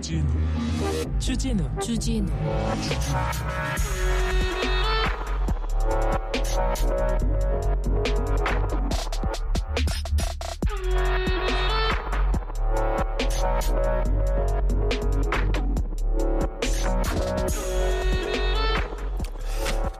주진우 주진우 주진우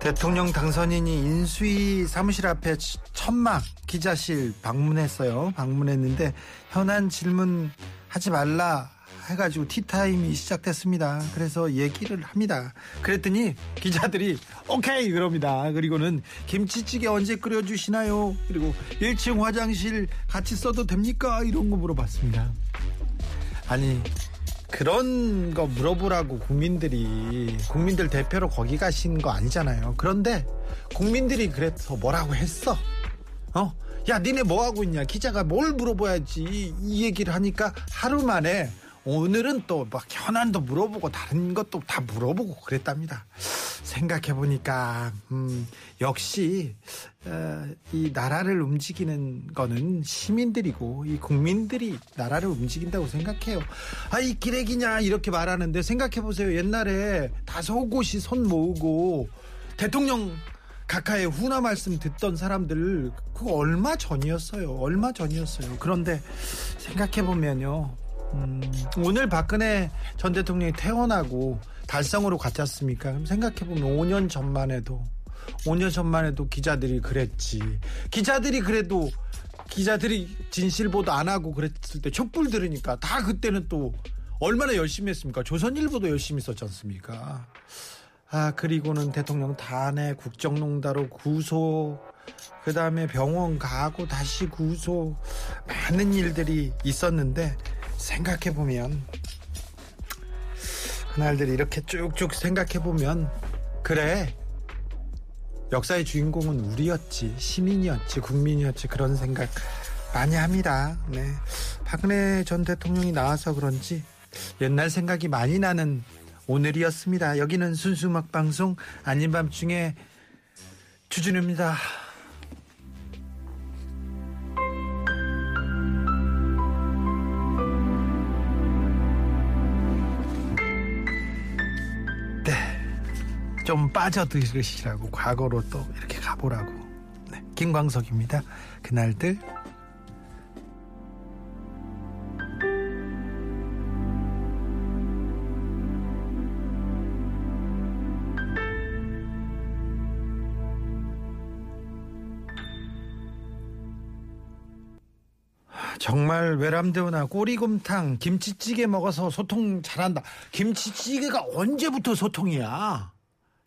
대통령 당선인이 인수위 사무실 앞에 치- 천막 기자실 방문했어요. 방문했는데 현안 질문 하지 말라 해가지고 티타임이 시작됐습니다. 그래서 얘기를 합니다. 그랬더니 기자들이 오케이 그럽니다. 그리고는 김치찌개 언제 끓여주시나요? 그리고 1층 화장실 같이 써도 됩니까? 이런 거 물어봤습니다. 아니 그런 거 물어보라고 국민들이 국민들 대표로 거기 가신 거 아니잖아요. 그런데 국민들이 그래서 뭐라고 했어? 어? 야, 니네 뭐 하고 있냐? 기자가 뭘 물어봐야지 이 얘기를 하니까 하루 만에 오늘은 또 막 현안도 물어보고 다른 것도 다 물어보고 그랬답니다. 생각해 보니까 음, 역시 어, 이 나라를 움직이는 거는 시민들이고 이 국민들이 나라를 움직인다고 생각해요. 아 이 기레기냐 이렇게 말하는데 생각해 보세요. 옛날에 다소곳이 손 모으고 대통령 각하의 훈화 말씀 듣던 사람들 그거 얼마 전이었어요. 얼마 전이었어요. 그런데 생각해 보면요. 음, 오늘 박근혜 전 대통령이 퇴원하고 달성으로 갔지 않습니까? 생각해보면 5년 전만 해도 5년 전만 해도 기자들이 그랬지. 기자들이 그래도 기자들이 진실 보도 안 하고 그랬을 때 촛불 들으니까 다 그때는 또 얼마나 열심히 했습니까? 조선일보도 열심히 썼지 않습니까? 아 그리고는 대통령 탄핵 국정농단으로 구속 그 다음에 병원 가고 다시 구속 많은 일들이 있었는데 생각해 보면 그날들이 이렇게 쭉쭉 생각해 보면 그래 역사의 주인공은 우리였지 시민이었지 국민이었지 그런 생각 많이 합니다. 네 박근혜 전 대통령이 나와서 그런지 옛날 생각이 많이 나는 오늘이었습니다. 여기는 순수 음악 방송 아닌 밤중에 주준입니다. 좀 빠져들으시라고 과거로 또 이렇게 가보라고. 네, 김광석입니다. 그날들 정말 외람되오나 꼬리곰탕 김치찌개 먹어서 소통 잘한다. 김치찌개가 언제부터 소통이야?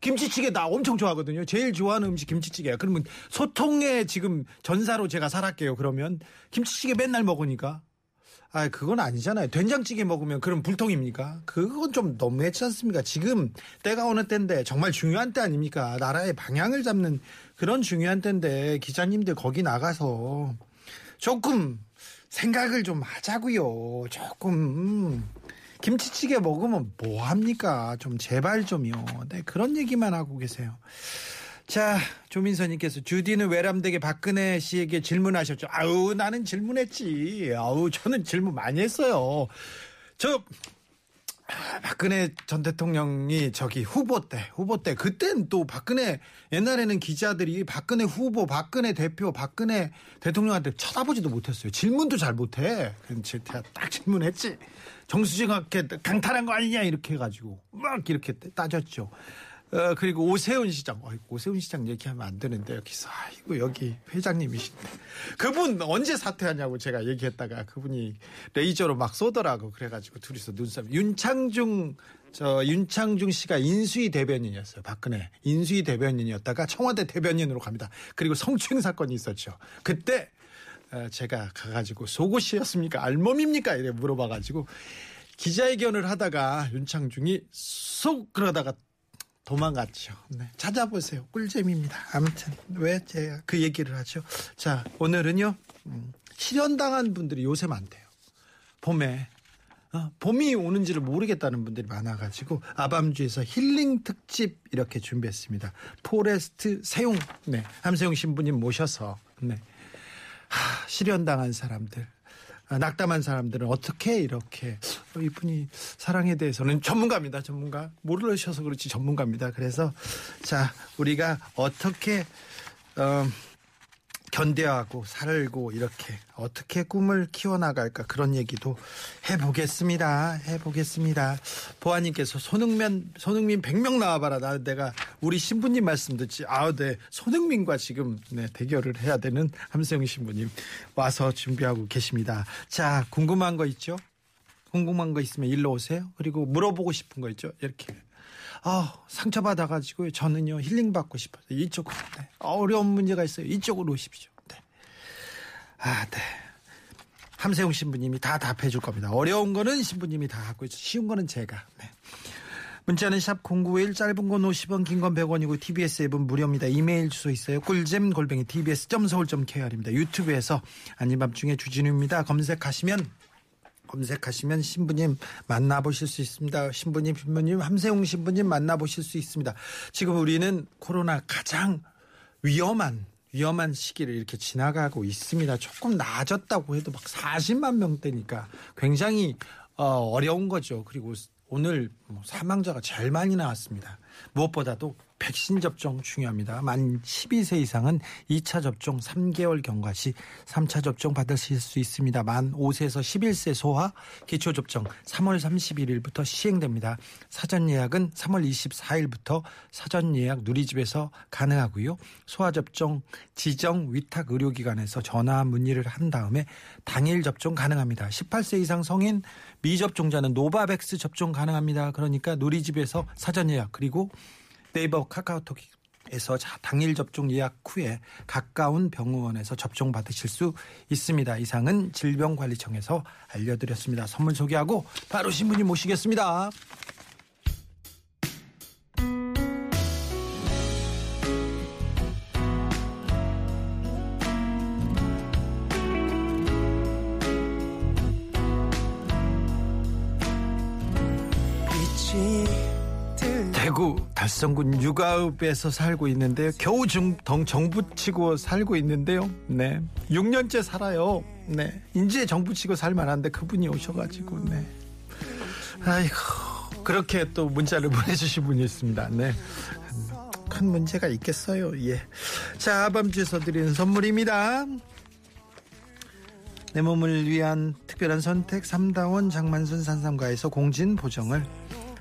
김치찌개 나 엄청 좋아하거든요. 제일 좋아하는 음식 김치찌개야. 그러면 소통의 지금 전사로 제가 살았게요. 그러면 김치찌개 맨날 먹으니까 아, 그건 아니잖아요. 된장찌개 먹으면 그럼 불통입니까? 그건 좀 너무했지 않습니까? 지금 때가 어느 때인데 정말 중요한 때 아닙니까? 나라의 방향을 잡는 그런 중요한 때인데 기자님들 거기 나가서 조금 생각을 좀 하자고요. 조금 음, 김치찌개 먹으면 뭐 합니까? 좀 제발 좀요. 네, 그런 얘기만 하고 계세요. 자, 조민선님께서 주디는 외람되게 박근혜 씨에게 질문하셨죠. 아우, 나는 질문했지. 아우, 저는 질문 많이 했어요. 저, 아, 박근혜 전 대통령이 저기 후보 때, 후보 때, 그땐 또 박근혜, 옛날에는 기자들이 박근혜 후보, 박근혜 대표, 박근혜 대통령한테 쳐다보지도 못했어요. 질문도 잘 못해. 그래서 제가 딱 질문했지. 정수진한테 강탈한 거 아니냐, 이렇게 해가지고. 막 이렇게 따졌죠. 어, 그리고 오세훈 시장, 오세훈 시장 얘기하면 안 되는데, 여기서, 아이고, 여기 회장님이신데. 그분 언제 사퇴하냐고 제가 얘기했다가 그분이 레이저로 막 쏘더라고. 그래가지고 둘이서 눈싸움. 윤창중, 저, 윤창중 씨가 인수위 대변인이었어요. 박근혜. 인수위 대변인이었다가 청와대 대변인으로 갑니다. 그리고 성추행 사건이 있었죠. 그때, 어, 제가 가가지고 속옷이었습니까? 알몸입니까? 이래 물어봐가지고 기자회견을 하다가 윤창중이 쏙 그러다가 도망갔죠. 네, 찾아보세요. 꿀잼입니다. 아무튼 왜 제가 그 얘기를 하죠? 자, 오늘은요. 음, 실현당한 분들이 요새 많대요. 봄에 어, 봄이 오는지를 모르겠다는 분들이 많아가지고 아밤주에서 힐링 특집 이렇게 준비했습니다. 포레스트 세웅, 네, 함세웅 신부님 모셔서 네, 하, 실연당한 사람들, 아, 낙담한 사람들은 어떻게 이렇게 어, 이분이 사랑에 대해서는 전문가입니다. 전문가 모르셔서 그렇지 전문가입니다. 그래서 자 우리가 어떻게 어, 견뎌하고 살고 이렇게 어떻게 꿈을 키워나갈까 그런 얘기도 해보겠습니다. 해보겠습니다. 보아님께서 손흥민 손흥민 100명 나와봐라. 나 내가 우리 신부님 말씀 듣지. 아우 네 손흥민과 지금 네, 대결을 해야 되는 함세영 신부님 와서 준비하고 계십니다. 자 궁금한 거 있죠? 궁금한 거 있으면 일로 오세요. 그리고 물어보고 싶은 거 있죠? 이렇게. 아, 상처받아가지고 저는요, 힐링 받고 싶어서 이쪽으로. 네. 어려운 문제가 있어요. 이쪽으로 오십시오. 네. 아, 네. 함세웅 신부님이 다 답해 줄 겁니다. 어려운 거는 신부님이 다 하고 있어. 쉬운 거는 제가. 네. 문자는 샵 0951 짧은 건 50원 긴 건 100원이고 TBS 앱은 무료입니다. 이메일 주소 있어요. 꿀잼 골뱅이 tbs.서울.kr입니다. 유튜브에서 아닌 밤중에 주진우입니다. 검색하시면 검색하시면 신부님 만나보실 수 있습니다. 신부님, 신부님, 함세웅 신부님 만나보실 수 있습니다. 지금 우리는 코로나 가장 위험한 위험한 시기를 이렇게 지나가고 있습니다. 조금 나아졌다고 해도 막 40만 명대니까 굉장히 어, 어려운 거죠. 그리고 오늘 뭐 사망자가 제일 많이 나왔습니다. 무엇보다도 백신 접종 중요합니다. 만 12세 이상은 2차 접종 3개월 경과 시 3차 접종 받으실 수 있습니다. 만 5세에서 11세 소아 기초 접종 3월 31일부터 시행됩니다. 사전 예약은 3월 24일부터 사전 예약 누리집에서 가능하고요. 소아 접종 지정 위탁 의료기관에서 전화 문의를 한 다음에 당일 접종 가능합니다. 18세 이상 성인 미접종자는 노바백스 접종 가능합니다. 그러니까 누리집에서 사전 예약 그리고 네이버 카카오톡에서 당일 접종 예약 후에 가까운 병원에서 접종 받으실 수 있습니다. 이상은 질병관리청에서 알려드렸습니다. 선물 소개하고 바로 신부님 모시겠습니다. 달성군 육아읍에서 살고 있는데요. 겨우 중동 정부 치고 살고 있는데요. 네. 6년째 살아요. 네. 이제 정부 치고 살만한데 그분이 오셔가지고, 네. 아이고, 그렇게 또 문자를 보내주신 분이 있습니다. 네. 큰 문제가 있겠어요. 예. 자, 밤주에서 드리는 선물입니다. 내 몸을 위한 특별한 선택 3다원 장만순 산삼가에서 공진 보정을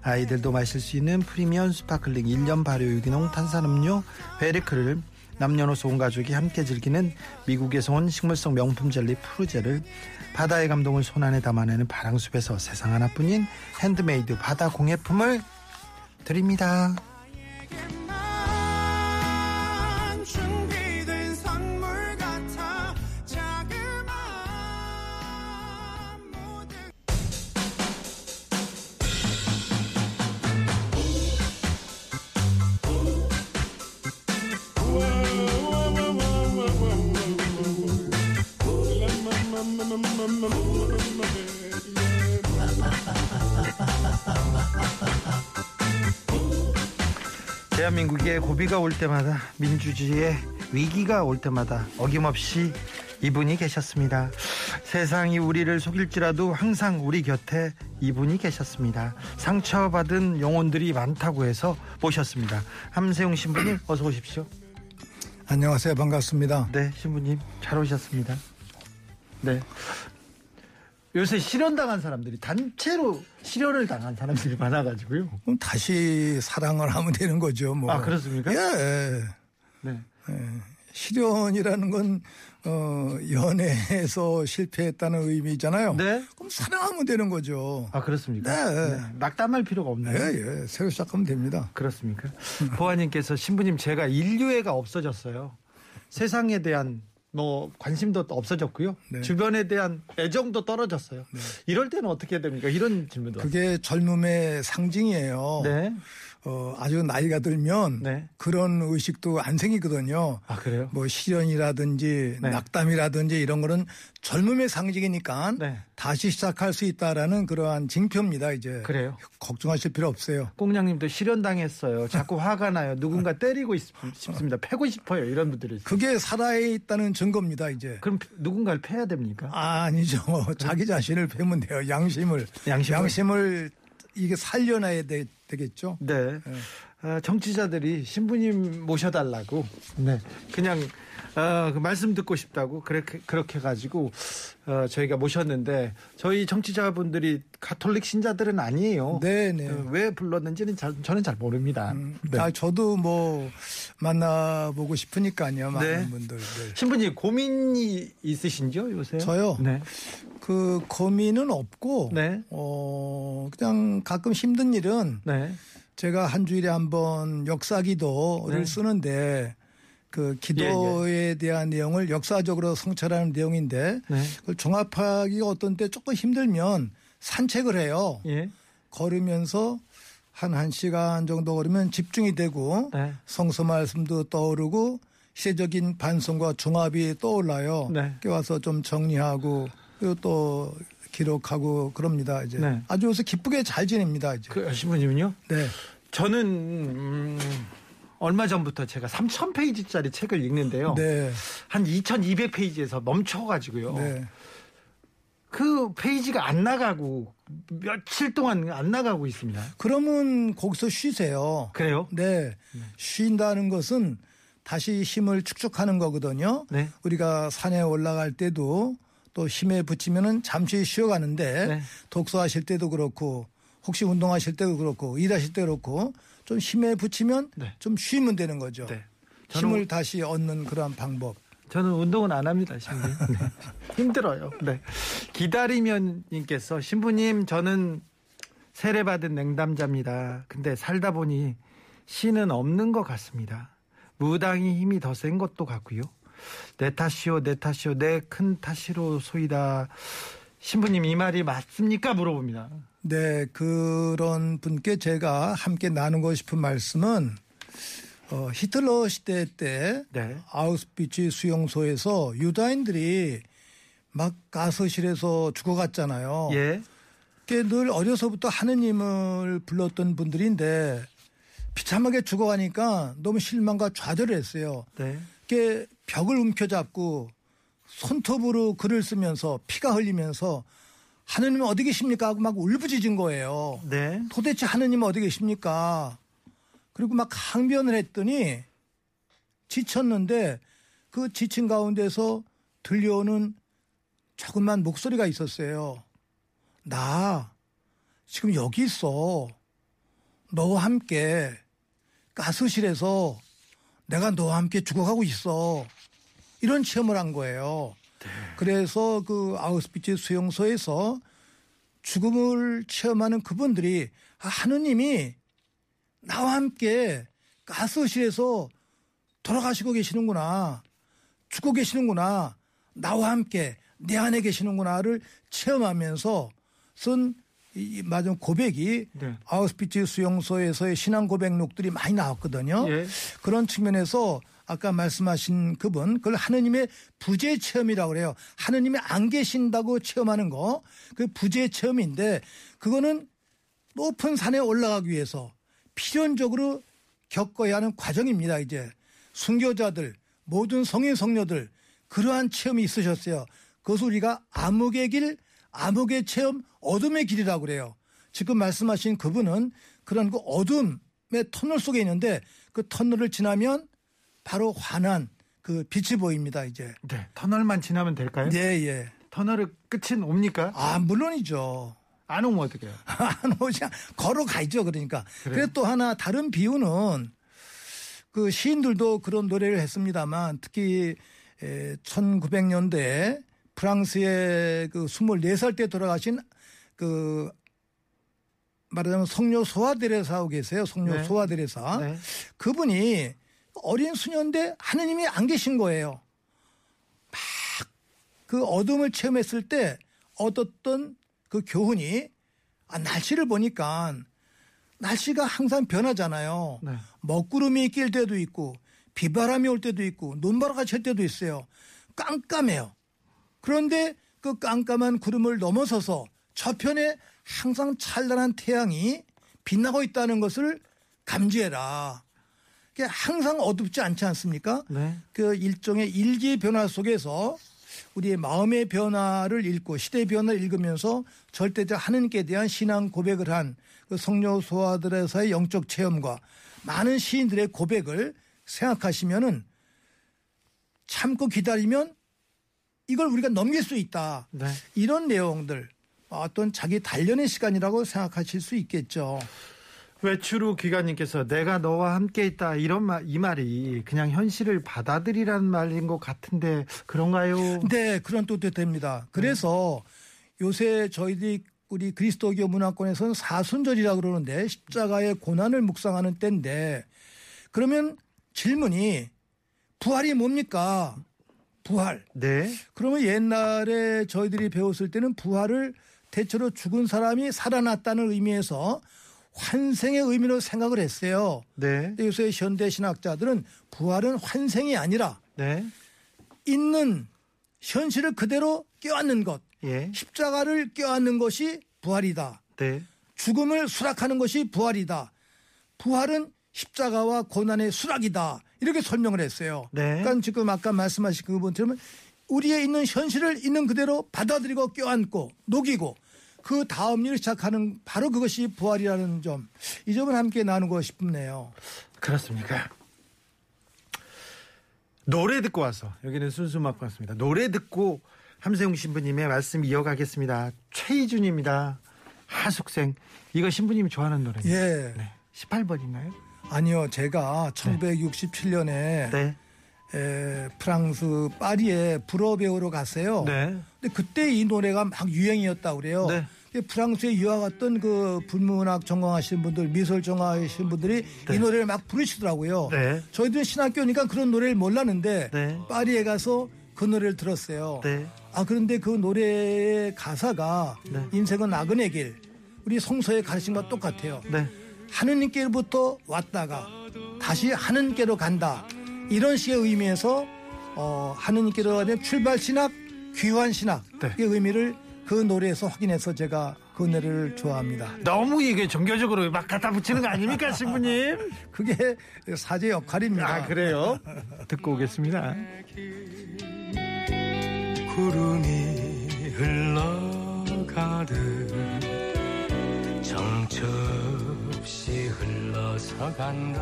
아이들도 마실 수 있는 프리미엄 sparkling 1년 발효 유기농 탄산음료 베리크를 남녀노소 온 가족이 함께 즐기는 미국에서 온 식물성 명품 젤리 푸르젤을 바다의 감동을 손안에 담아내는 바랑숲에서 세상 하나뿐인 핸드메이드 바다 공예품을 드립니다. 대한민국에 고비가 올 때마다 민주주의의 위기가 올 때마다 어김없이 이분이 계셨습니다. 세상이 우리를 속일지라도 항상 우리 곁에 이분이 계셨습니다. 상처받은 영혼들이 많다고 해서 모셨습니다. 함세용 신부님 어서 오십시오. 안녕하세요. 반갑습니다. 네, 신부님 잘 오셨습니다. 네. 요새 실현당한 사람들이 단체로 실현을 당한 사람들이 많아가지고요. 그럼 다시 사랑을 하면 되는 거죠. 뭐. 아 그렇습니까? 예. 네. 예. 실현이라는 건 어, 연애에서 실패했다는 의미잖아요. 네. 그럼 사랑하면 되는 거죠. 아 그렇습니까? 네. 낙담할 필요가 없나요? 예, 예. 새로 시작하면 됩니다. 그렇습니까? 보아님께서 신부님 제가 인류애가 없어졌어요. 세상에 대한 뭐 관심도 없어졌고요. 네. 주변에 대한 애정도 떨어졌어요. 이럴 때는 어떻게 됩니까? 이런 질문도. 그게 젊음의 상징이에요. 네. 어, 아주 나이가 들면 네. 그런 의식도 안 생기거든요. 아 그래요? 뭐 시련이라든지 네. 낙담이라든지 이런 거는 젊음의 상징이니까 네. 다시 시작할 수 있다라는 그러한 징표입니다. 이제 그래요. 걱정하실 필요 없어요. 꽁냥님도 실현당했어요. 자꾸 화가 나요. 누군가 때리고 있, 싶습니다. 패고 싶어요. 이런 분들이 있어요. 그게 살아있다는 증거입니다. 이제 그럼 누군가를 패야 됩니까? 아 니죠. 자기 자신을 패면 돼요. 양심을 양심을. 이게 살려놔야 되, 겠죠 네. 아, 정치자들이 신부님 모셔달라고. 네. 그냥 어, 그 말씀 듣고 싶다고 그렇게 그렇게 가지고 어, 저희가 모셨는데 저희 정치자분들이 가톨릭 신자들은 아니에요. 네네. 어, 왜 불렀는지는 잘, 저는 잘 모릅니다. 네. 아, 저도 뭐 만나보고 싶으니까요. 많은 네. 분들. 네. 신부님 고민이 있으신지요 요새? 저요? 네. 그 고민은 없고 네. 어 그냥 가끔 힘든 일은 네. 제가 한 주일에 한 번 역사기도를 네. 쓰는데 그 기도에 대한 내용을 역사적으로 성찰하는 내용인데 네. 그걸 종합하기가 어떤 때 조금 힘들면 산책을 해요. 예. 걸으면서 한 1시간 정도 걸으면 집중이 되고 네. 성서 말씀도 떠오르고 시대적인 반성과 종합이 떠올라요. 네. 께 와서 좀 정리하고 그리고 또 기록하고 그럽니다. 이제 네. 아주 요새 기쁘게 잘 지냅니다. 이제. 그 신부님은요? 네. 저는 음, 얼마 전부터 제가 3,000페이지짜리 책을 읽는데요. 네. 한 2,200페이지에서 멈춰가지고요. 네. 그 페이지가 안 나가고 며칠 동안 안 나가고 있습니다. 그러면 거기서 쉬세요. 그래요? 네. 쉰다는 것은 다시 힘을 축적하는 거거든요. 네. 우리가 산에 올라갈 때도 또 힘에 붙이면은 잠시 쉬어가는데 네. 독서하실 때도 그렇고 혹시 운동하실 때도 그렇고 일하실 때 그렇고 좀 힘에 붙이면 네. 좀 쉬면 되는 거죠. 네. 힘을 다시 얻는 그러한 방법. 저는 운동은 안 합니다, 신부님. 네. 힘들어요. 네. 기다리면님께서 신부님 저는 세례받은 냉담자입니다. 근데 살다 보니 신은 없는 것 같습니다. 무당이 힘이 더 센 것도 같고요. 내 탓이요, 내 탓이요, 내 큰 탓이로 소이다. 신부님 이 말이 맞습니까? 물어봅니다. 네, 그런 분께 제가 함께 나누고 싶은 말씀은 어, 히틀러 시대 때 네. 아우스비츠 수용소에서 유다인들이 막 가서실에서 죽어갔잖아요. 예. 늘 어려서부터 하느님을 불렀던 분들인데 비참하게 죽어가니까 너무 실망과 좌절을 했어요. 네. 벽을 움켜잡고 손톱으로 글을 쓰면서 피가 흘리면서 하느님은 어디 계십니까 하고 막 울부짖은 거예요. 네. 도대체 하느님은 어디 계십니까? 그리고 막 항변을 했더니 지쳤는데 그 지친 가운데서 들려오는 조그만 목소리가 있었어요. 나 지금 여기 있어. 너와 함께 가스실에서 내가 너와 함께 죽어가고 있어. 이런 체험을 한 거예요. 그래서 그 아우스비츠 수용소에서 죽음을 체험하는 그분들이 아, 하느님이 나와 함께 가스실에서 돌아가시고 계시는구나. 죽고 계시는구나. 나와 함께 내 안에 계시는구나를 체험하면서 쓴 이, 맞은 고백이 네. 아우스비츠 수용소에서의 신앙 고백록들이 많이 나왔거든요. 예. 그런 측면에서 아까 말씀하신 그분 그걸 하느님의 부재 체험이라고 그래요. 하느님이 안 계신다고 체험하는 거 그 부재 체험인데 그거는 높은 산에 올라가기 위해서 필연적으로 겪어야 하는 과정입니다. 이제 순교자들 모든 성인 성녀들 그러한 체험이 있으셨어요. 그것을 우리가 암흑의 길, 암흑의 체험, 어둠의 길이라고 그래요. 지금 말씀하신 그분은 그런 그 어둠의 터널 속에 있는데 그 터널을 지나면 바로 환한 그 빛이 보입니다. 이제. 네. 터널만 지나면 될까요? 네, 예. 터널의 끝은 옵니까? 아, 물론이죠. 안 오면 어떡해요? 안 오지 걸어가죠. 그러니까. 그래요? 그래 또 하나 다른 비유는 그 시인들도 그런 노래를 했습니다만 특히 1900년대 프랑스의 그 24살 때 돌아가신 그 말하자면 성녀 소아데레사 하고 계세요. 성녀 네. 소아데레사. 네. 그분이 어린 수녀인데 하느님이 안 계신 거예요. 그 어둠을 체험했을 때 얻었던 그 교훈이 아, 날씨를 보니까 날씨가 항상 변하잖아요. 네. 먹구름이 낄 때도 있고 비바람이 올 때도 있고 눈바라가 칠 때도 있어요. 깜깜해요. 그런데 그 깜깜한 구름을 넘어서서 저편에 항상 찬란한 태양이 빛나고 있다는 것을 감지해라. 그게 항상 어둡지 않지 않습니까? 네. 그 일종의 일기 변화 속에서 우리의 마음의 변화를 읽고 시대의 변화를 읽으면서 절대적 하느님께 대한 신앙 고백을 한 그 성녀 소아들에서의 영적 체험과 많은 시인들의 고백을 생각하시면은 참고 기다리면 이걸 우리가 넘길 수 있다. 네. 이런 내용들 어떤 자기 단련의 시간이라고 생각하실 수 있겠죠. 외출 후 기관님께서 내가 너와 함께 있다 이런 말, 이 말이 그냥 현실을 받아들이라는 말인 것 같은데 그런가요? 네, 그런 뜻도 됩니다. 그래서 요새 저희들이 우리 그리스도교 문화권에서는 사순절이라고 그러는데 십자가의 고난을 묵상하는 때인데 그러면 질문이 부활이 뭡니까? 부활. 네. 그러면 옛날에 저희들이 배웠을 때는 부활을 대체로 죽은 사람이 살아났다는 의미에서 환생의 의미로 생각을 했어요. 네. 근데 요새 현대 신학자들은 부활은 환생이 아니라 네. 있는 현실을 그대로 껴안는 것, 예. 십자가를 껴안는 것이 부활이다. 네. 죽음을 수락하는 것이 부활이다. 부활은 십자가와 고난의 수락이다. 이렇게 설명을 했어요. 네. 그러니까 지금 아까 말씀하신 그분처럼 우리의 있는 현실을 있는 그대로 받아들이고 껴안고 녹이고 그 다음 일을 시작하는 바로 그것이 부활이라는 점. 이 점을 함께 나누고 싶네요. 그렇습니까? 노래 듣고 와서 여기는 순수 음악 방송입니다. 노래 듣고 함세웅 신부님의 말씀 이어가겠습니다. 최희준입니다. 하숙생. 이거 신부님이 좋아하는 노래입니다. 예. 네. 18번인가요? 아니요. 제가 1967년에 네. 에, 프랑스 파리에 불어 배우러 갔어요. 네. 근데 그때 이 노래가 막 유행이었다 그래요. 네. 프랑스에 유학 갔던 그 불문학 전공하시는 분들, 미술 전공하시는 분들이 네. 이 노래를 막 부르시더라고요. 네. 저희들은 신학교니까 그런 노래를 몰랐는데 네. 파리에 가서 그 노래를 들었어요. 네. 아 그런데 그 노래의 가사가 네. 인생은 나그네 길 우리 성서의 가르침과 똑같아요. 네. 하느님께로부터 왔다가 다시 하느님께로 간다. 이런 식의 의미에서 어, 하느님께로 가는 출발 신학, 귀환 신학의 네. 의미를 그 노래에서 확인해서 제가 그 노래를 좋아합니다. 너무 이게 종교적으로 막 갖다 붙이는 거 아닙니까, 신부님? 그게 사제 역할입니다. 아, 그래요? 듣고 오겠습니다. 구름이 흘러가듯 정처 없이 흘러서 간다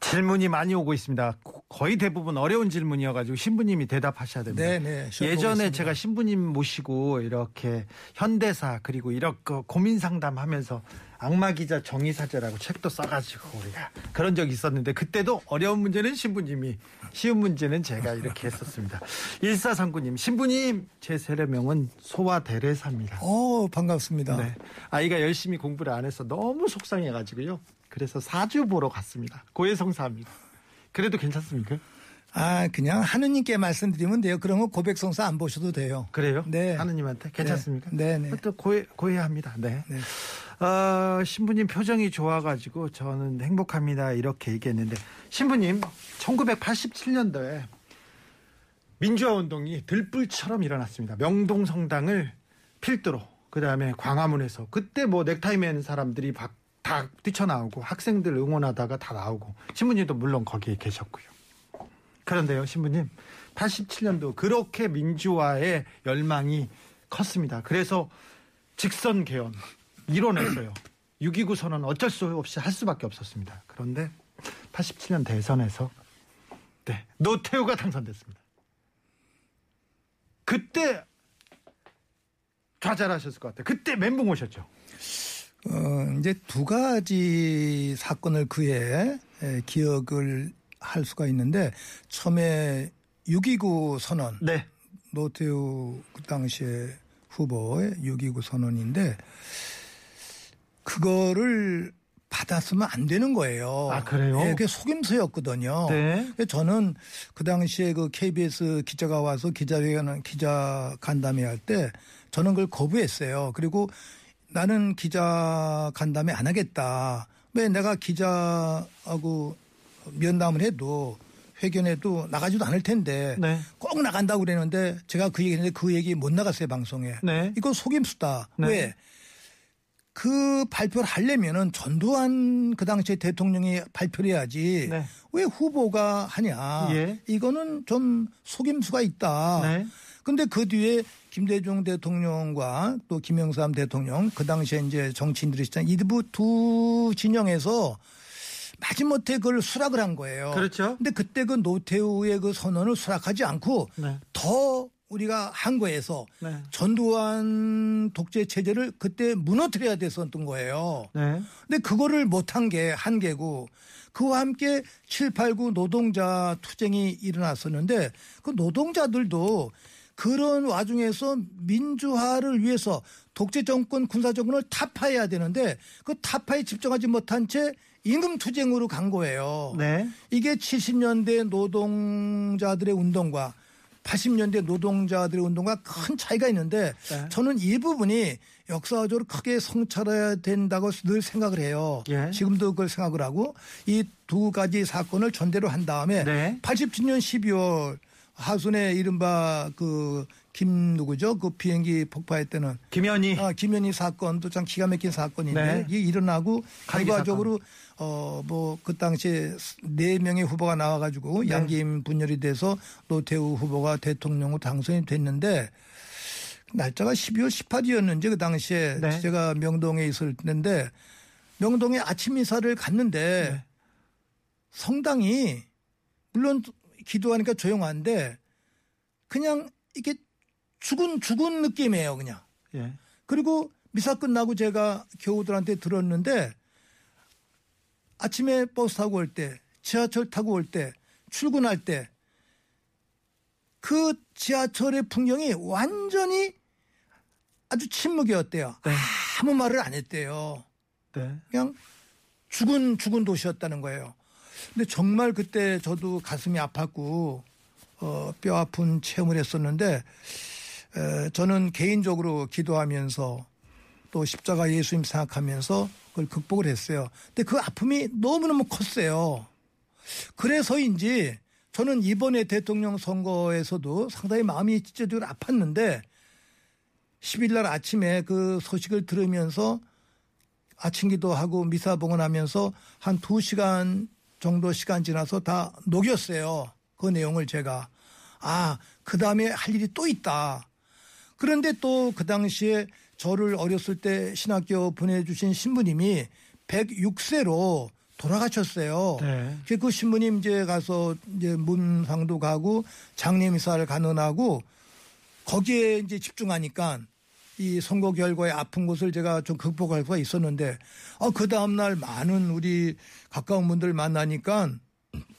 질문이 많이 오고 있습니다. 고- 거의 대부분 어려운 질문이어가지고 신부님이 대답하셔야 됩니다. 네, 네. 예전에 쉬어보겠습니다. 제가 신부님 모시고 이렇게 현대사 그리고 이렇게 고민 상담하면서 악마 기자 정의 사제라고 책도 써가지고 우리가 그런 적이 있었는데 그때도 어려운 문제는 신부님이 쉬운 문제는 제가 이렇게 했었습니다. 1439님 신부님 제 세례명은 소와 대레사입니다. 어, 반갑습니다. 네. 아이가 열심히 공부를 안 해서 너무 속상해가지고요. 그래서 사주 보러 갔습니다. 고해성사합니다. 그래도 괜찮습니까? 아, 그냥 하느님께 말씀드리면 돼요. 그런 거 고백성사 안 보셔도 돼요. 그래요? 네. 하느님한테 괜찮습니까? 네, 네. 또 고해 고해합니다. 네. 네. 어, 신부님 표정이 좋아가지고 저는 행복합니다 이렇게 얘기했는데 신부님 1987년도에 민주화 운동이 들불처럼 일어났습니다. 명동 성당을 필두로 그 다음에 광화문에서 그때 뭐 넥타이 매는 사람들이 막다 뛰쳐나오고 학생들 응원하다가 다 나오고 신부님도 물론 거기에 계셨고요. 그런데요, 신부님 87년도 그렇게 민주화의 열망이 컸습니다. 그래서 직선 개헌 이뤄냈어요. 6.29 선언 어쩔 수 없이 할 수밖에 없었습니다. 그런데 87년 대선에서 네, 노태우가 당선됐습니다. 그때 좌절하셨을 것 같아요. 그때 멘붕 오셨죠. 어, 이제 두 가지 사건을 그해 에, 기억을 할 수가 있는데 처음에 6.29 선언 네. 노태우 그 당시에 후보의 6.29 선언인데 그거를 받았으면 안 되는 거예요. 아, 그래요? 예, 그게 속임수였거든요. 네. 저는 그 당시에 그 KBS 기자가 와서 기자회견 기자 간담회 할 때 저는 그걸 거부했어요. 그리고 나는 기자 간담회 안 하겠다. 왜 내가 기자하고 면담을 해도 회견해도 나가지도 않을 텐데 네. 꼭 나간다고 그랬는데 제가 그 얘기했는데 그 얘기 못 나갔어요 방송에. 네. 이건 속임수다. 네. 왜? 그 발표를 하려면은 전두환 그 당시에 대통령이 발표를 해야지 네. 왜 후보가 하냐. 예. 이거는 좀 속임수가 있다. 네. 근데 그 뒤에 김대중 대통령과 또 김영삼 대통령 그 당시에 이제 정치인들이 있잖아요. 이두 두 진영에서 마지못해 그걸 수락을 한 거예요. 그렇죠. 근데 그때 그 노태우의 그 선언을 수락하지 않고 네. 더 우리가 한 거에서 네. 전두환 독재 체제를 그때 무너뜨려야 됐었던 거예요. 네. 근데 그거를 못한 게 한계고 그와 함께 7, 8, 9 노동자 투쟁이 일어났었는데 그 노동자들도 그런 와중에서 민주화를 위해서 독재 정권 군사 정권을 타파해야 되는데 그 타파에 집중하지 못한 채 임금 투쟁으로 간 거예요. 네. 이게 70년대 노동자들의 운동과 80년대 노동자들의 운동과 큰 차이가 있는데 네. 저는 이 부분이 역사적으로 크게 성찰해야 된다고 늘 생각을 해요. 예. 지금도 그걸 생각을 하고 이 두 가지 사건을 전대로 한 다음에 네. 87년 12월 하순에 이른바 그 김 누구죠? 그 비행기 폭파했다는 김현희. 아, 김현희 사건도 참 기가 막힌 사건인데 네. 이게 일어나고 결과적으로 어 뭐 그 당시에 네 명의 후보가 나와 가지고 네. 양김 분열이 돼서 노태우 후보가 대통령으로 당선이 됐는데 날짜가 12월 18일이었는지 그 당시에 네. 제가 명동에 있을 때인데 명동에 아침 인사를 갔는데 네. 성당이 물론 기도하니까 조용한데 그냥 이게 죽은 죽은 느낌이에요 그냥. 예. 그리고 미사 끝나고 제가 교우들한테 들었는데 아침에 버스 타고 올 때, 지하철 타고 올 때, 출근할 때, 그 지하철의 풍경이 완전히 아주 침묵이었대요. 네. 아무 말을 안 했대요. 네. 그냥 죽은 죽은 도시였다는 거예요. 근데 정말 그때 저도 가슴이 아팠고 어, 뼈 아픈 체험을 했었는데 에, 저는 개인적으로 기도하면서 또 십자가 예수님 생각하면서 그걸 극복을 했어요. 근데 그 아픔이 너무너무 컸어요. 그래서인지 저는 이번에 대통령 선거에서도 상당히 마음이 찢어지고 아팠는데 10일 날 아침에 그 소식을 들으면서 아침 기도하고 미사 봉헌하면서 한두 시간 정도 시간 지나서 다 녹였어요. 그 내용을 제가. 아, 그 다음에 할 일이 또 있다. 그런데 또 그 당시에 저를 어렸을 때 신학교 보내주신 신부님이 106세로 돌아가셨어요. 네. 그그 신부님 이제 가서 이제 문상도 가고 장례미사를 간언하고 거기에 이제 집중하니까 이 선거 결과에 아픈 곳을 제가 좀 극복할 수가 있었는데 아, 그 다음날 많은 우리 가까운 분들 만나니까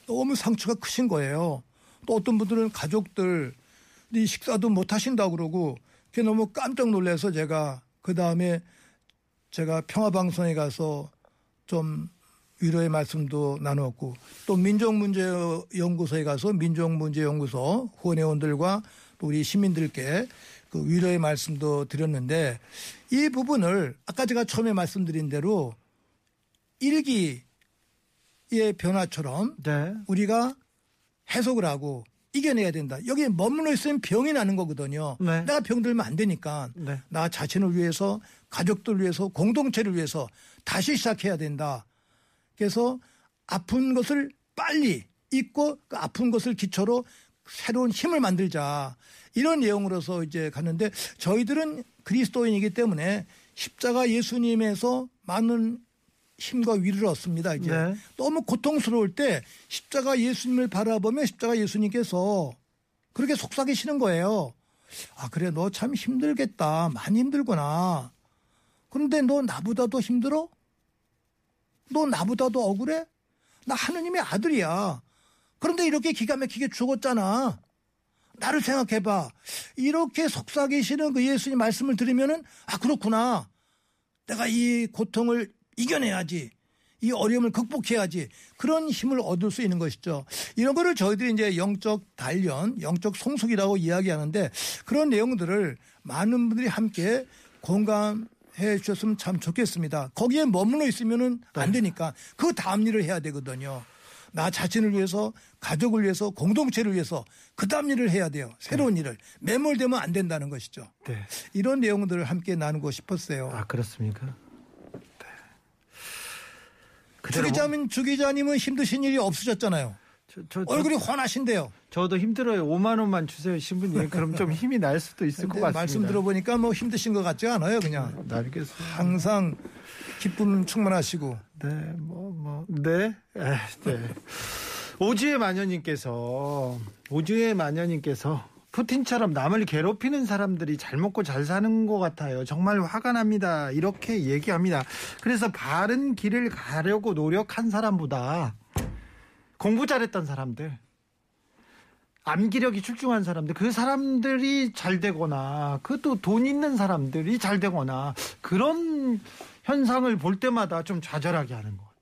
너무 상처가 크신 거예요. 또 어떤 분들은 가족들 이 식사도 못 하신다고 그러고 그게 너무 깜짝 놀라서 제가 그 다음에 제가 평화방송에 가서 좀 위로의 말씀도 나누었고 또 민족문제연구소에 가서 민족문제연구소 후원회원들과 또 우리 시민들께 그 위로의 말씀도 드렸는데 이 부분을 아까 제가 처음에 말씀드린 대로 일기의 변화처럼 네. 우리가 해석을 하고 이겨내야 된다. 여기에 머물러 있으면 병이 나는 거거든요. 네. 내가 병들면 안 되니까 네. 나 자신을 위해서 가족들 위해서 공동체를 위해서 다시 시작해야 된다. 그래서 아픈 것을 빨리 잊고 그 아픈 것을 기초로 새로운 힘을 만들자. 이런 내용으로서 이제 갔는데 저희들은 그리스도인이기 때문에 십자가 예수님에서 많은 힘과 위로를 얻습니다. 이제 네. 너무 고통스러울 때 십자가 예수님을 바라보면 십자가 예수님께서 그렇게 속삭이시는 거예요. 아 그래 너 참 힘들겠다. 많이 힘들구나. 그런데 너 나보다도 힘들어? 너 나보다도 억울해? 나 하느님의 아들이야. 그런데 이렇게 기가 막히게 죽었잖아. 나를 생각해봐. 이렇게 속삭이시는 그 예수님 말씀을 들으면은 아 그렇구나. 내가 이 고통을 이겨내야지. 이 어려움을 극복해야지 그런 힘을 얻을 수 있는 것이죠. 이런 거를 저희들이 이제 영적 단련, 영적 성숙이라고 이야기하는데 그런 내용들을 많은 분들이 함께 공감해 주셨으면 참 좋겠습니다. 거기에 머물러 있으면은 안 되니까 그 다음 일을 해야 되거든요. 나 자신을 위해서 가족을 위해서 공동체를 위해서 그 다음 일을 해야 돼요. 새로운 일을 매몰되면 안 된다는 것이죠. 네. 이런 내용들을 함께 나누고 싶었어요. 아 그렇습니까? 네. 주 기자님, 주 기자님은 힘드신 일이 없으셨잖아요. 저, 저, 저, 얼굴이 환하신데요. 저도 힘들어요. 5만 원만 주세요, 신부님. 그럼 좀 힘이 날 수도 있을 것 같습니다. 말씀 들어보니까 뭐 힘드신 것 같지 않아요, 그냥. 네, 알겠습니다. 항상 기쁨 충만하시고. 네, 뭐, 뭐, 네. 에, 네. 오주의 마녀님께서, 오주의 마녀님께서 푸틴처럼 남을 괴롭히는 사람들이 잘 먹고 잘 사는 것 같아요. 정말 화가 납니다. 이렇게 얘기합니다. 그래서 바른 길을 가려고 노력한 사람보다 공부 잘했던 사람들, 암기력이 출중한 사람들, 그 사람들이 잘 되거나, 그것도 돈 있는 사람들이 잘 되거나, 그런 현상을 볼 때마다 좀 좌절하게 하는 것 같아요.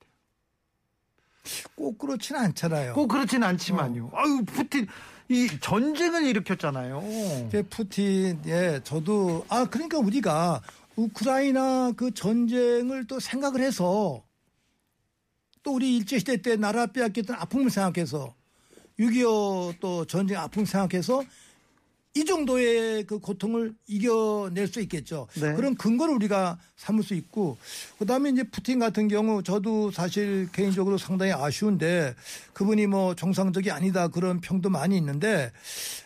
꼭 그렇지는 않잖아요. 꼭 그렇진 않지만요. 아유, 푸틴, 이 전쟁을 일으켰잖아요. 이제 푸틴, 예, 저도, 아, 그러니까 우리가 우크라이나 그 전쟁을 또 생각을 해서 또 우리 일제시대 때 나라 빼앗겼던 아픔을 생각해서 6.25 또 전쟁 아픔 생각해서 이 정도의 그 고통을 이겨낼 수 있겠죠. 네. 그런 근거를 우리가 삼을 수 있고 그다음에 이제 푸틴 같은 경우 저도 사실 개인적으로 상당히 아쉬운데 그분이 뭐 정상적이 아니다 그런 평도 많이 있는데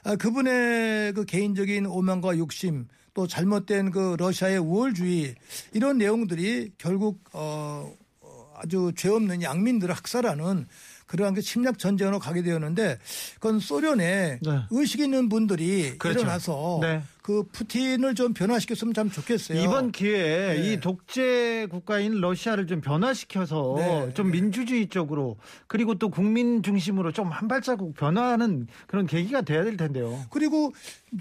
아, 그분의 그 개인적인 오만과 욕심 또 잘못된 그 러시아의 우월주의 이런 내용들이 결국 어 아주 죄 없는 양민들을 학살하는 그러한 그 침략 전쟁으로 가게 되었는데 그건 소련에 네. 의식 있는 분들이 그렇죠. 일어나서 네. 그 푸틴을 좀 변화시켰으면 참 좋겠어요. 이번 기회에 네. 이 독재 국가인 러시아를 좀 변화시켜서 네. 좀 민주주의 쪽으로 그리고 또 국민 중심으로 좀 한 발자국 변화하는 그런 계기가 돼야 될 텐데요. 그리고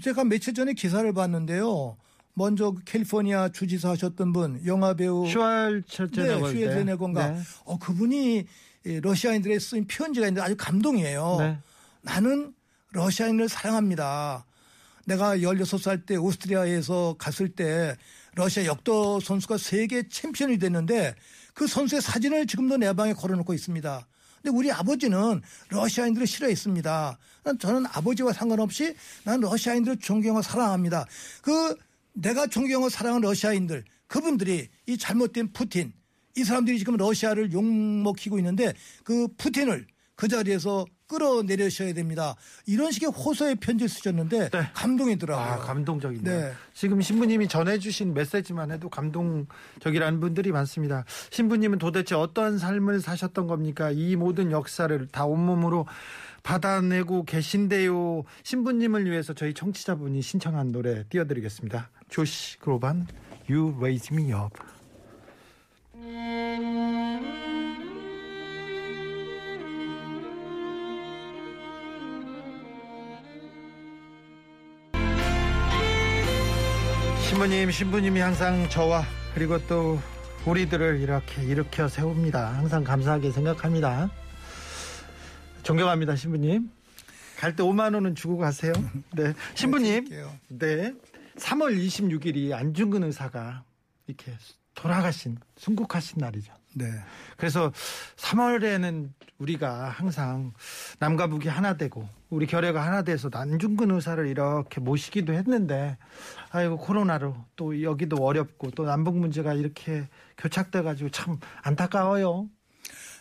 제가 며칠 전에 기사를 봤는데요. 먼저 그 캘리포니아 주지사 하셨던 분 영화 배우 슈왈처제네거 네, 슈에제네건가 네. 어 그분이 이 러시아인들의 쓴 편지가 있는데 아주 감동이에요. 네. 나는 러시아인을 사랑합니다. 내가 16살 때 오스트리아에서 갔을 때 러시아 역도 선수가 세계 챔피언이 됐는데 그 선수의 사진을 지금도 내 방에 걸어놓고 있습니다. 근데 우리 아버지는 러시아인들을 싫어했습니다. 저는 아버지와 상관없이 난 러시아인들을 존경하고 사랑합니다. 그 내가 존경하고 사랑하는 러시아인들 그분들이 이 잘못된 푸틴 이 사람들이 지금 러시아를 욕먹히고 있는데 그 푸틴을 그 자리에서 끌어내려셔야 됩니다. 이런 식의 호소의 편지를 쓰셨는데 네. 감동이더라고요. 아, 감동적이네요. 네. 지금 신부님이 전해주신 메시지만 해도 감동적이라는 분들이 많습니다. 신부님은 도대체 어떠한 삶을 사셨던 겁니까? 이 모든 역사를 다 온몸으로 받아내고 계신데요. 신부님을 위해서 저희 청취자분이 신청한 노래 띄워드리겠습니다. 조시 그로반 You Raise Me Up. 신부님, 신부님이 항상 저와 그리고 또 우리들을 이렇게 일으켜 세웁니다. 항상 감사하게 생각합니다. 존경합니다, 신부님. 갈 때 5만 원은 주고 가세요. 네, 신부님. 네, 3월 26일이 안중근 의사가 이렇게 돌아가신 순국하신 날이죠. 네. 그래서 3월에는 우리가 항상 남과 북이 하나 되고 우리 결애가 하나 돼서 안중근 의사를 이렇게 모시기도 했는데 아이고 코로나로 또 여기도 어렵고 또 남북 문제가 이렇게 교착돼 가지고 참 안타까워요.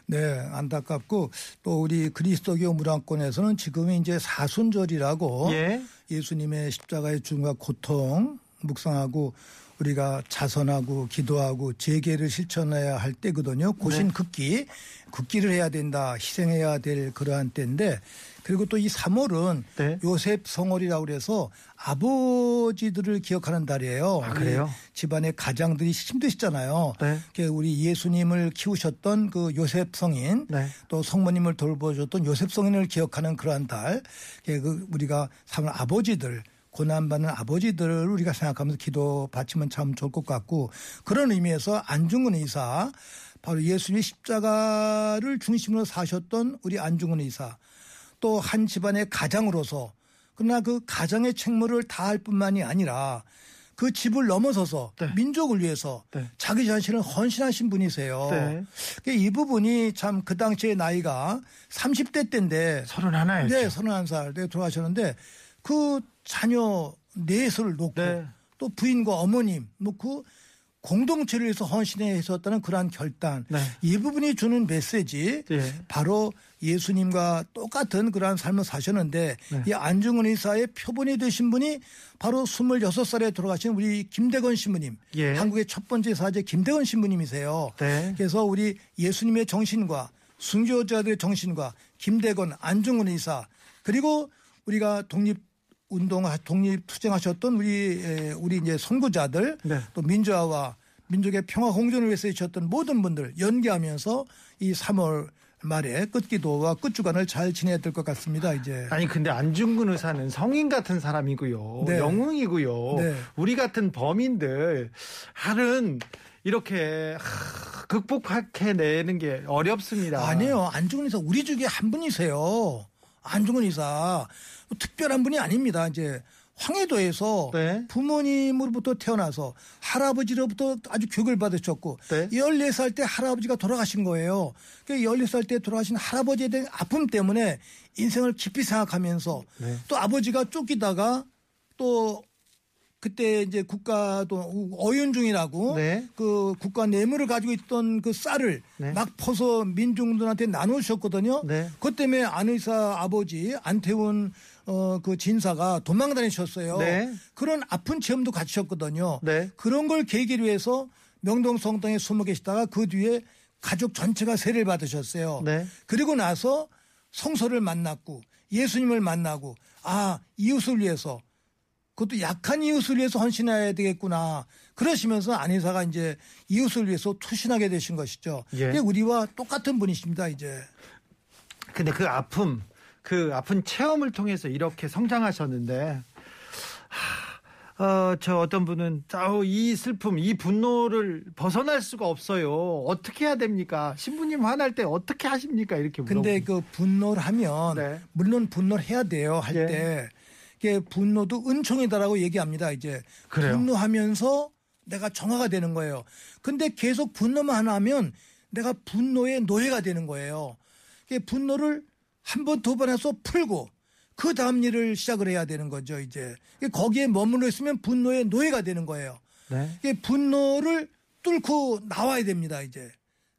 네, 안타깝고 또 우리 그리스도교 문화권에서는 지금이 이제 사순절이라고 예. 예수님의 십자가의 죽음과 고통 묵상하고 우리가 자선하고 기도하고 재계를 실천해야 할 때거든요. 고신 네. 극기, 극기를 해야 된다, 희생해야 될 그러한 때인데 그리고 또 이 3월은 네. 요셉 성월이라고 그래서 아버지들을 기억하는 달이에요. 아, 그래요? 집안의 가장들이 힘드시잖아요. 네. 우리 예수님을 키우셨던 그 요셉 성인 네. 또 성모님을 돌보셨던 요셉 성인을 기억하는 그러한 달, 그 우리가 삼 아버지들 고난받는 아버지들을 우리가 생각하면서 기도 바치면 참 좋을 것 같고 그런 의미에서 안중근 의사 바로 예수님의 십자가를 중심으로 사셨던 우리 안중근 의사 또 한 집안의 가장으로서 그러나 그 가정의 책무를 다할 뿐만이 아니라 그 집을 넘어서서 네. 민족을 위해서 네. 자기 자신을 헌신하신 분이세요. 네. 그이 부분이 참 그 당시의 나이가 30대 때인데 서른 하나였죠. 네, 31살 때 돌아가셨는데 그 자녀 넷을 놓고 네. 또 부인과 어머님 놓고 공동체를 위해서 헌신해 했었다는 그러한 결단. 네. 이 부분이 주는 메시지 예. 바로 예수님과 똑같은 그러한 삶을 사셨는데 네. 이 안중근 의사의 표본이 되신 분이 바로 26살에 돌아가신 우리 김대건 신부님. 예. 한국의 첫 번째 사제 김대건 신부님이세요. 네. 그래서 우리 예수님의 정신과 순교자들의 정신과 김대건 안중근 의사 그리고 우리가 독립 운동 독립 투쟁하셨던 우리 에, 우리 이제 선구자들 네. 또 민주화와 민족의 평화 공존을 위해서 해주셨던 모든 분들 연계하면서 이 3월 말에 끝기도와 끝주간을 잘 지내야 될 것 같습니다. 이제 아니 근데 안중근 의사는 성인 같은 사람이고요. 네. 영웅이고요. 네. 우리 같은 범인들 하는 이렇게 하, 극복해내는 게 어렵습니다. 아니에요. 안중근 의사 우리 중에 한 분이세요. 안중근 의사 특별한 분이 아닙니다. 이제 황해도에서 네. 부모님으로부터 태어나서 할아버지로부터 아주 교육을 받으셨고 네. 14살 때 할아버지가 돌아가신 거예요. 그 14살 때 돌아가신 할아버지에 대한 아픔 때문에 인생을 깊이 생각하면서 네. 또 아버지가 쫓기다가 또 그때 이제 국가도 어윤중이라고 네. 그 국가 뇌물을 가지고 있던 그 쌀을 네. 막 퍼서 민중들한테 나누셨거든요. 네. 그것 때문에 안 의사 아버지 안태훈 어 그 진사가 도망 다니셨어요. 네. 그런 아픈 체험도 갖추셨거든요. 네. 그런 걸 계기로 해서 명동 성당에 숨어 계시다가 그 뒤에 가족 전체가 세례를 받으셨어요. 네. 그리고 나서 성서를 만났고 예수님을 만나고 아 이웃을 위해서 그것도 약한 이웃을 위해서 헌신해야 되겠구나. 그러시면서 안의사가 이제 이웃을 위해서 투신하게 되신 것이죠. 예. 근데 우리와 똑같은 분이십니다, 이제. 근데 그 아픔, 그 아픈 체험을 통해서 이렇게 성장하셨는데, 하, 어, 저 어떤 분은, 아우, 이 슬픔, 이 분노를 벗어날 수가 없어요. 어떻게 해야 됩니까? 신부님 화날 때 어떻게 하십니까? 이렇게 물어보고. 근데 그 분노를 하면 네. 물론 분노를 해야 돼요, 할 예. 때. 이게 분노도 은총이다라고 얘기합니다, 이제. 그래요? 분노하면서 내가 정화가 되는 거예요. 근데 계속 분노만 하면 내가 분노의 노예가 되는 거예요. 분노를 한 번, 두 번 해서 풀고 그 다음 일을 시작을 해야 되는 거죠, 이제. 거기에 머물러 있으면 분노의 노예가 되는 거예요. 네. 이게 분노를 뚫고 나와야 됩니다, 이제.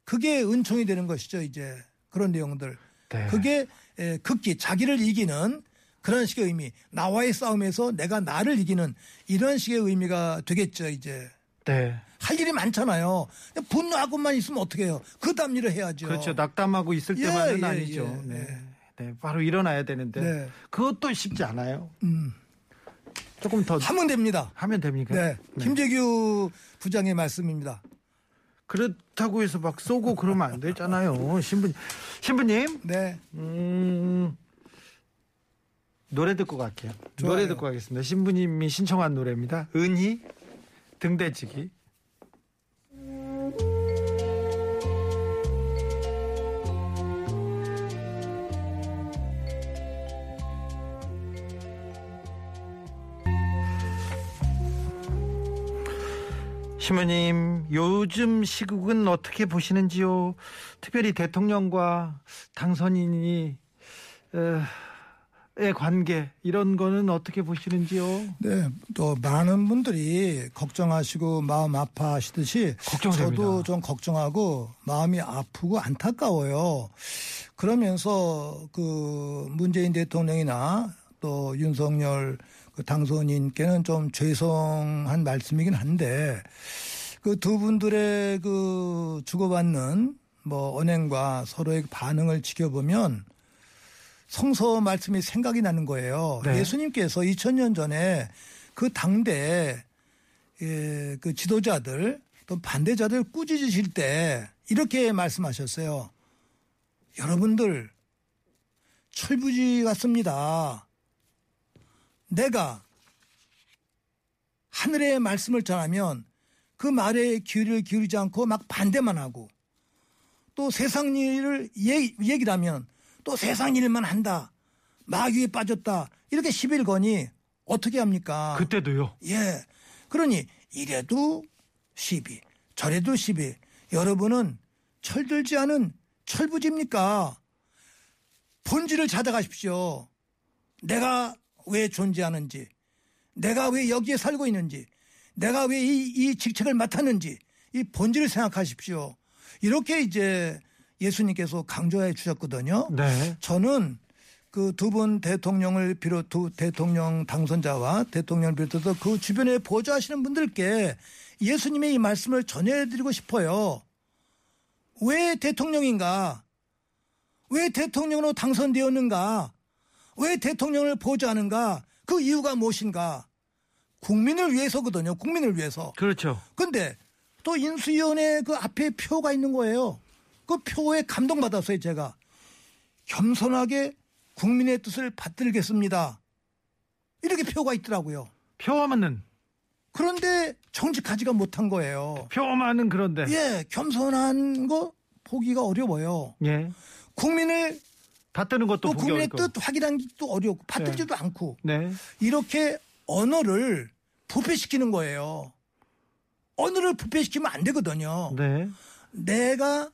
그게 은총이 되는 것이죠, 이제. 그런 내용들. 네. 그게 에, 극기, 자기를 이기는 그런 식의 의미. 나와의 싸움에서 내가 나를 이기는 이런 식의 의미가 되겠죠, 이제. 네. 할 일이 많잖아요. 분노하고만 있으면 어떻게 해요? 그 다음 일을 해야죠. 그렇죠. 낙담하고 있을 예, 때만은 예, 아니죠. 예, 네. 예. 네. 바로 일어나야 되는데. 네. 그것도 쉽지 않아요. 음, 조금 더 하면 됩니다. 하면 됩니까? 네. 김재규 부장의 말씀입니다. 그렇다고 해서 막 쏘고 그러면 안 되잖아요. 신부 신부님, 네. 음, 노래 듣고 갈게요. 좋아요. 노래 듣고 가겠습니다. 신부님이 신청한 노래입니다. 은희 등대지기. 신부님, 요즘 시국은 어떻게 보시는지요? 특별히 대통령과 당선인이 어, 의 관계 이런 거는 어떻게 보시는지요? 네, 또 많은 분들이 걱정하시고 마음 아파하시듯이 걱정됩니다. 저도 좀 걱정하고 마음이 아프고 안타까워요. 그러면서 그 문재인 대통령이나 또 윤석열 그 당선인께는 좀 죄송한 말씀이긴 한데 그 두 분들의 그 주고받는 뭐 언행과 서로의 반응을 지켜보면 성서 말씀이 생각이 나는 거예요. 네. 예수님께서 2000년 전에 그 당대 예, 그 지도자들 또 반대자들 꾸짖으실 때 이렇게 말씀하셨어요. 여러분들 철부지 같습니다. 내가 하늘의 말씀을 전하면 그 말에 귀를 기울이지 않고 막 반대만 하고 또 세상 일을 얘기, 얘기를 하면 또 세상 일만 한다. 마귀에 빠졌다. 이렇게 시비를 거니 어떻게 합니까? 그때도요. 예. 그러니 이래도 시비, 저래도 시비. 여러분은 철들지 않은 철부지입니까? 본질을 찾아가십시오. 내가 왜 존재하는지, 내가 왜 여기에 살고 있는지, 내가 왜 이 이 직책을 맡았는지 이 본질을 생각하십시오. 이렇게 이제 예수님께서 강조해 주셨거든요. 네. 저는 그 두 분 대통령을 비롯 두 대통령 당선자와 대통령을 비롯해서 그 주변에 보좌하시는 분들께 예수님의 이 말씀을 전해드리고 싶어요. 왜 대통령인가? 왜 대통령으로 당선되었는가? 왜 대통령을 보좌하는가? 그 이유가 무엇인가? 국민을 위해서거든요. 국민을 위해서. 그렇죠. 근데 또 인수위원회 그 앞에 표가 있는 거예요. 그 표에 감동받았어요, 제가. 겸손하게 국민의 뜻을 받들겠습니다. 이렇게 표가 있더라고요. 표만은 그런데 정직하지가 못한 거예요. 표만은 그런데 예, 겸손한 거 보기가 어려워요. 예. 국민을 받드는 것도 또 국민의 어렵고. 뜻 확인하기도 어렵고 받들지도 않고 네. 이렇게 언어를 부패시키는 거예요. 언어를 부패시키면 안 되거든요. 네. 내가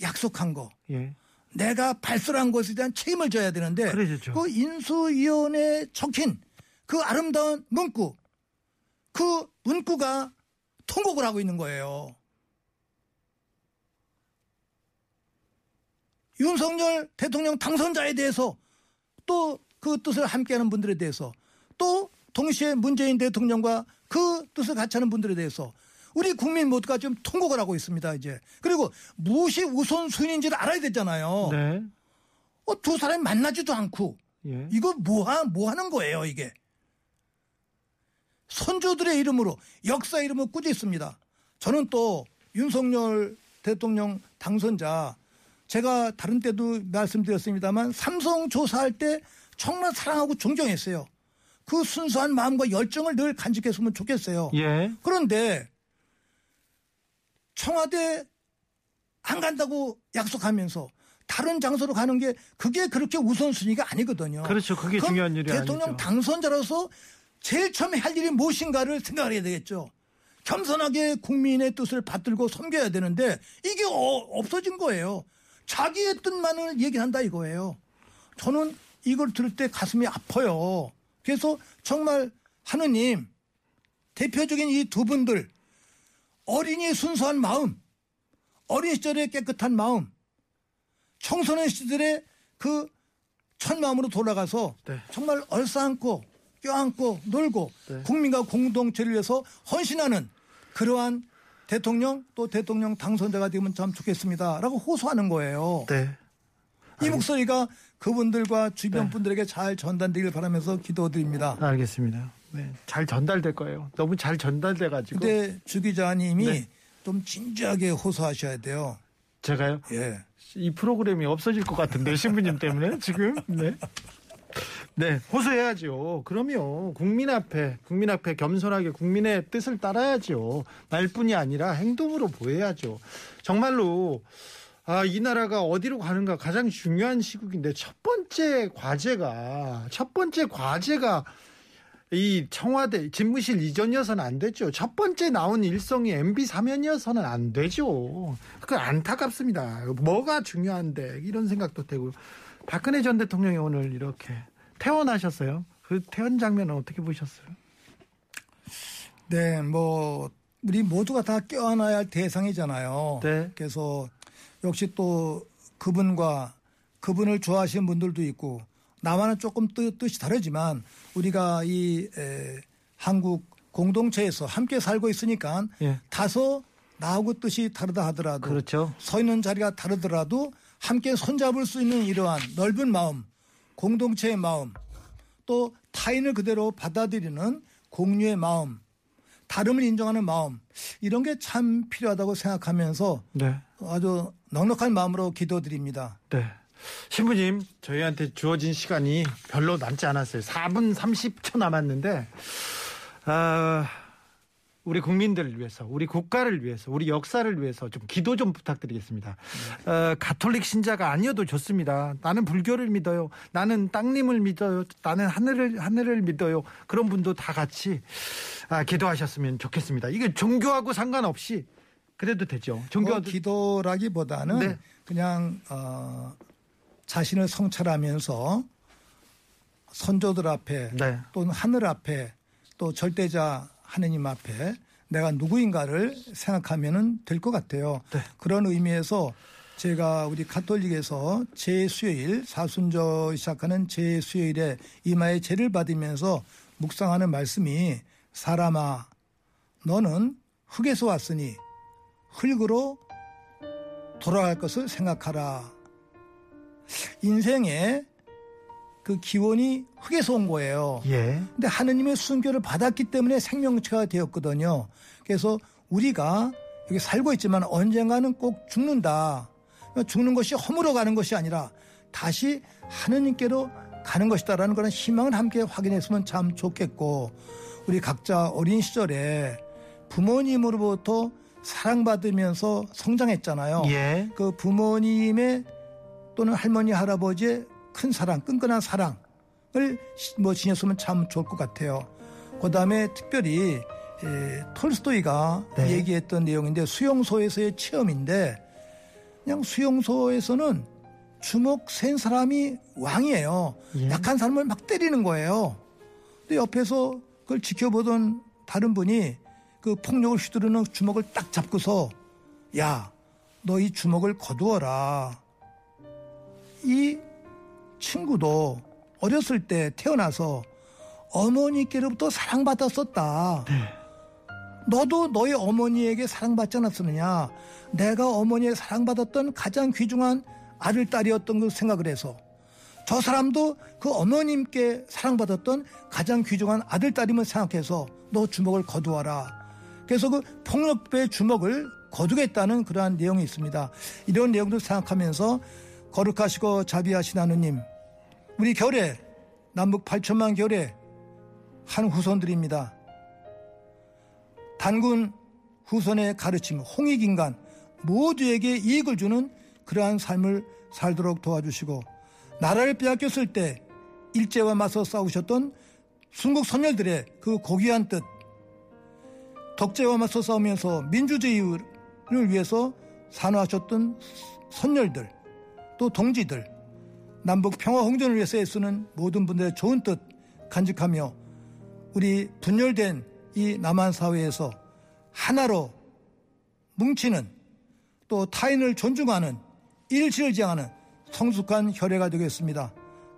약속한 거, 예. 내가 발설한 것에 대한 책임을 져야 되는데 그러죠. 그 인수위원회에 적힌 그 아름다운 문구, 그 문구가 통곡을 하고 있는 거예요. 윤석열 대통령 당선자에 대해서 또 그 뜻을 함께하는 분들에 대해서 또 동시에 문재인 대통령과 그 뜻을 같이 하는 분들에 대해서 우리 국민 모두가 좀 통곡을 하고 있습니다 이제 그리고 무엇이 우선순위인지를 알아야 되잖아요. 네. 어, 두 사람이 만나지도 않고 예. 이거 뭐, 하, 뭐 하는 거예요 이게 선조들의 이름으로 역사 이름을 꾸짖 있습니다. 저는 또 윤석열 대통령 당선자 제가 다른 때도 말씀드렸습니다만 삼성 조사할 때 정말 사랑하고 존경했어요. 그 순수한 마음과 열정을 늘 간직했으면 좋겠어요. 예. 그런데 청와대 안 간다고 약속하면서 다른 장소로 가는 게 그게 그렇게 우선순위가 아니거든요. 그렇죠. 그게 중요한 일이 대통령 아니죠. 당선자로서 제일 처음에 할 일이 무엇인가를 생각을 해야 되겠죠. 겸손하게 국민의 뜻을 받들고 섬겨야 되는데 이게 어- 없어진 거예요. 자기의 뜻만을 얘기한다 이거예요. 저는 이걸 들을 때 가슴이 아파요. 그래서 정말 하느님 대표적인 이 두 분들 어린이 순수한 마음, 어린 시절의 깨끗한 마음, 청소년 시절의 그첫 마음으로 돌아가서 네. 정말 얼싸안고 껴안고 놀고 네. 국민과 공동체를 위해서 헌신하는 그러한 대통령 또 대통령 당선자가 되면 참 좋겠습니다라고 호소하는 거예요. 네. 이 목소리가 그분들과 주변 네. 분들에게 잘 전달되길 바라면서 기도드립니다. 알겠습니다. 네. 잘 전달될 거예요. 너무 잘 전달돼 가지고 근데 주 기자님이 네. 좀 진지하게 호소하셔야 돼요. 제가요. 예. 이 프로그램이 없어질 것 같은데 신부님 때문에 지금 네. 네, 호소해야죠. 그럼요. 국민 앞에, 국민 앞에 겸손하게 국민의 뜻을 따라야죠. 말뿐이 아니라 행동으로 보여야죠. 정말로, 아, 이 나라가 어디로 가는가 가장 중요한 시국인데 첫 번째 과제가, 첫 번째 과제가 이 청와대 집무실 이전이어서는 안 되죠. 첫 번째 나온 일성이 MB 사면이어서는 안 되죠. 그 안타깝습니다. 뭐가 중요한데 이런 생각도 되고 박근혜 전 대통령이 오늘 이렇게 퇴원하셨어요. 그 퇴원 장면은 어떻게 보셨어요? 네, 뭐 우리 모두가 다 껴안아야 할 대상이잖아요. 네. 그래서 역시 또 그분과 그분을 좋아하시는 분들도 있고 나와는 조금 뜻, 뜻이 다르지만 우리가 이 에, 한국 공동체에서 함께 살고 있으니까 예. 다소 나하고 뜻이 다르다 하더라도 그렇죠. 서 있는 자리가 다르더라도 함께 손잡을 수 있는 이러한 넓은 마음, 공동체의 마음, 또 타인을 그대로 받아들이는 공유의 마음, 다름을 인정하는 마음, 이런 게 참 필요하다고 생각하면서 네. 아주 넉넉한 마음으로 기도드립니다. 네. 신부님, 저희한테 주어진 시간이 별로 남지 않았어요. 4분 30초 남았는데, 아, 우리 국민들을 위해서, 우리 국가를 위해서, 우리 역사를 위해서 좀 기도 좀 부탁드리겠습니다. 어, 가톨릭 신자가 아니어도 좋습니다. 나는 불교를 믿어요. 나는 땅님을 믿어요. 나는 하늘을 하늘을 믿어요. 그런 분도 다 같이 아, 기도하셨으면 좋겠습니다. 이게 종교하고 상관없이 그래도 되죠. 종교 뭐 기도라기보다는 네. 그냥 어, 자신을 성찰하면서 선조들 앞에 네. 또는 하늘 앞에 또 절대자 하느님 앞에 내가 누구인가를 생각하면은 될것 같아요. 네. 그런 의미에서 제가 우리 가톨릭에서 제수요일 사순절 시작하는 제수요일에 이마에 제를 받으면서 묵상하는 말씀이 사람아 너는 흙에서 왔으니 흙으로 돌아갈 것을 생각하라. 인생의 그 기원이 흙에서 온 거예요. 예. 근데 하느님의 순교를 받았기 때문에 생명체가 되었거든요. 그래서 우리가 여기 살고 있지만 언젠가는 꼭 죽는다. 죽는 것이 허물어 가는 것이 아니라 다시 하느님께로 가는 것이다라는 그런 희망을 함께 확인했으면 참 좋겠고 우리 각자 어린 시절에 부모님으로부터 사랑받으면서 성장했잖아요. 예. 그 부모님의 또는 할머니 할아버지의 큰 사랑, 끈끈한 사랑을 시- 뭐 지녔으면 참 좋을 것 같아요. 그 다음에 특별히 에, 톨스토이가 네. 얘기했던 내용인데 수용소에서의 체험인데 그냥 수용소에서는 주먹 센 사람이 왕이에요. 예. 약한 사람을 막 때리는 거예요. 근데 옆에서 그걸 지켜보던 다른 분이 그 폭력을 휘두르는 주먹을 딱 잡고서 야, 너 이 주먹을 거두어라. 이 친구도 어렸을 때 태어나서 어머니께로부터 사랑받았었다. 너도 너의 어머니에게 사랑받지 않았느냐? 내가 어머니의 사랑받았던 가장 귀중한 아들, 딸이었던 걸 생각을 해서 저 사람도 그 어머님께 사랑받았던 가장 귀중한 아들, 딸임을 생각해서 너 주먹을 거두어라. 그래서 그 폭력배의 주먹을 거두겠다는 그러한 내용이 있습니다. 이런 내용도 생각하면서 거룩하시고 자비하신 하느님, 우리 결에 남북 8천만 결에 한 후손들입니다. 단군 후손의 가르침, 홍익인간 모두에게 이익을 주는 그러한 삶을 살도록 도와주시고 나라를 빼앗겼을 때 일제와 맞서 싸우셨던 순국 선열들의 그 고귀한 뜻 독재와 맞서 싸우면서 민주주의를 위해서 산화하셨던 선열들 또 동지들 남북 평화 홍전을 위해서 애쓰는 모든 분들의 좋은 뜻 간직하며 우리 분열된 이 남한 사회에서 하나로 뭉치는 또 타인을 존중하는 일치를 지향하는 성숙한 혈애가 되겠습니다.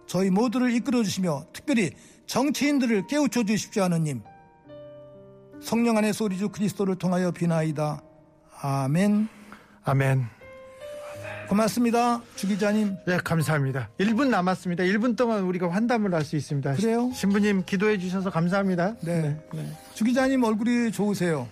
저희 모두를 이끌어 주시며 특별히 정치인들을 깨우쳐 주십시오 하느님. 성령 안에서 우리 주 그리스도를 통하여 비나이다. 아멘. 아멘. 고맙습니다. 주 기자님. 네, 감사합니다. 1분 남았습니다. 1분 동안 우리가 환담을 할 수 있습니다. 그래요? 신부님 기도해 주셔서 감사합니다. 네. 주 기자님 얼굴이 좋으세요.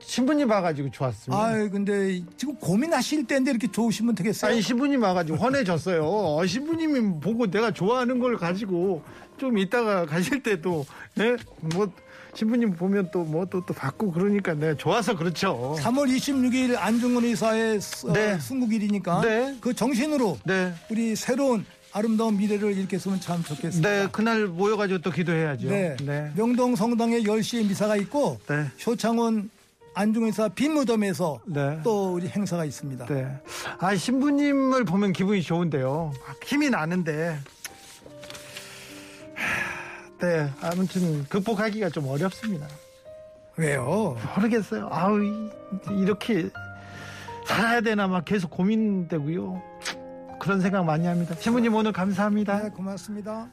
신부님 와가지고 좋았습니다. 아 근데 지금 고민하실 때인데 이렇게 좋으시면 되겠어요? 아니 신부님 와가지고 헌해졌어요. 어, 신부님이 보고 내가 좋아하는 걸 가지고 좀 이따가 가실 때도 네 뭐 신부님 보면 또 뭐 또 또 받고 그러니까 내가 좋아서 그렇죠. 3월 26일 안중근 의사의 어, 네. 순국일이니까 네. 그 정신으로 네. 우리 새로운 아름다운 미래를 이룩했으면 참 좋겠습니다. 네, 그날 모여가지고 또 기도해야죠. 네. 네. 명동 성당에 10시에 미사가 있고 네. 효창원 안중의사 빈무덤에서 네. 또 우리 행사가 있습니다. 네. 아, 신부님을 보면 기분이 좋은데요. 힘이 나는데. 하, 네, 아무튼 극복하기가 좀 어렵습니다. 왜요? 모르겠어요. 아우, 이- 이렇게 살아야 되나 막 계속 고민되고요. 그런 생각 많이 합니다. 신부님 오늘 감사합니다. 네, 고맙습니다.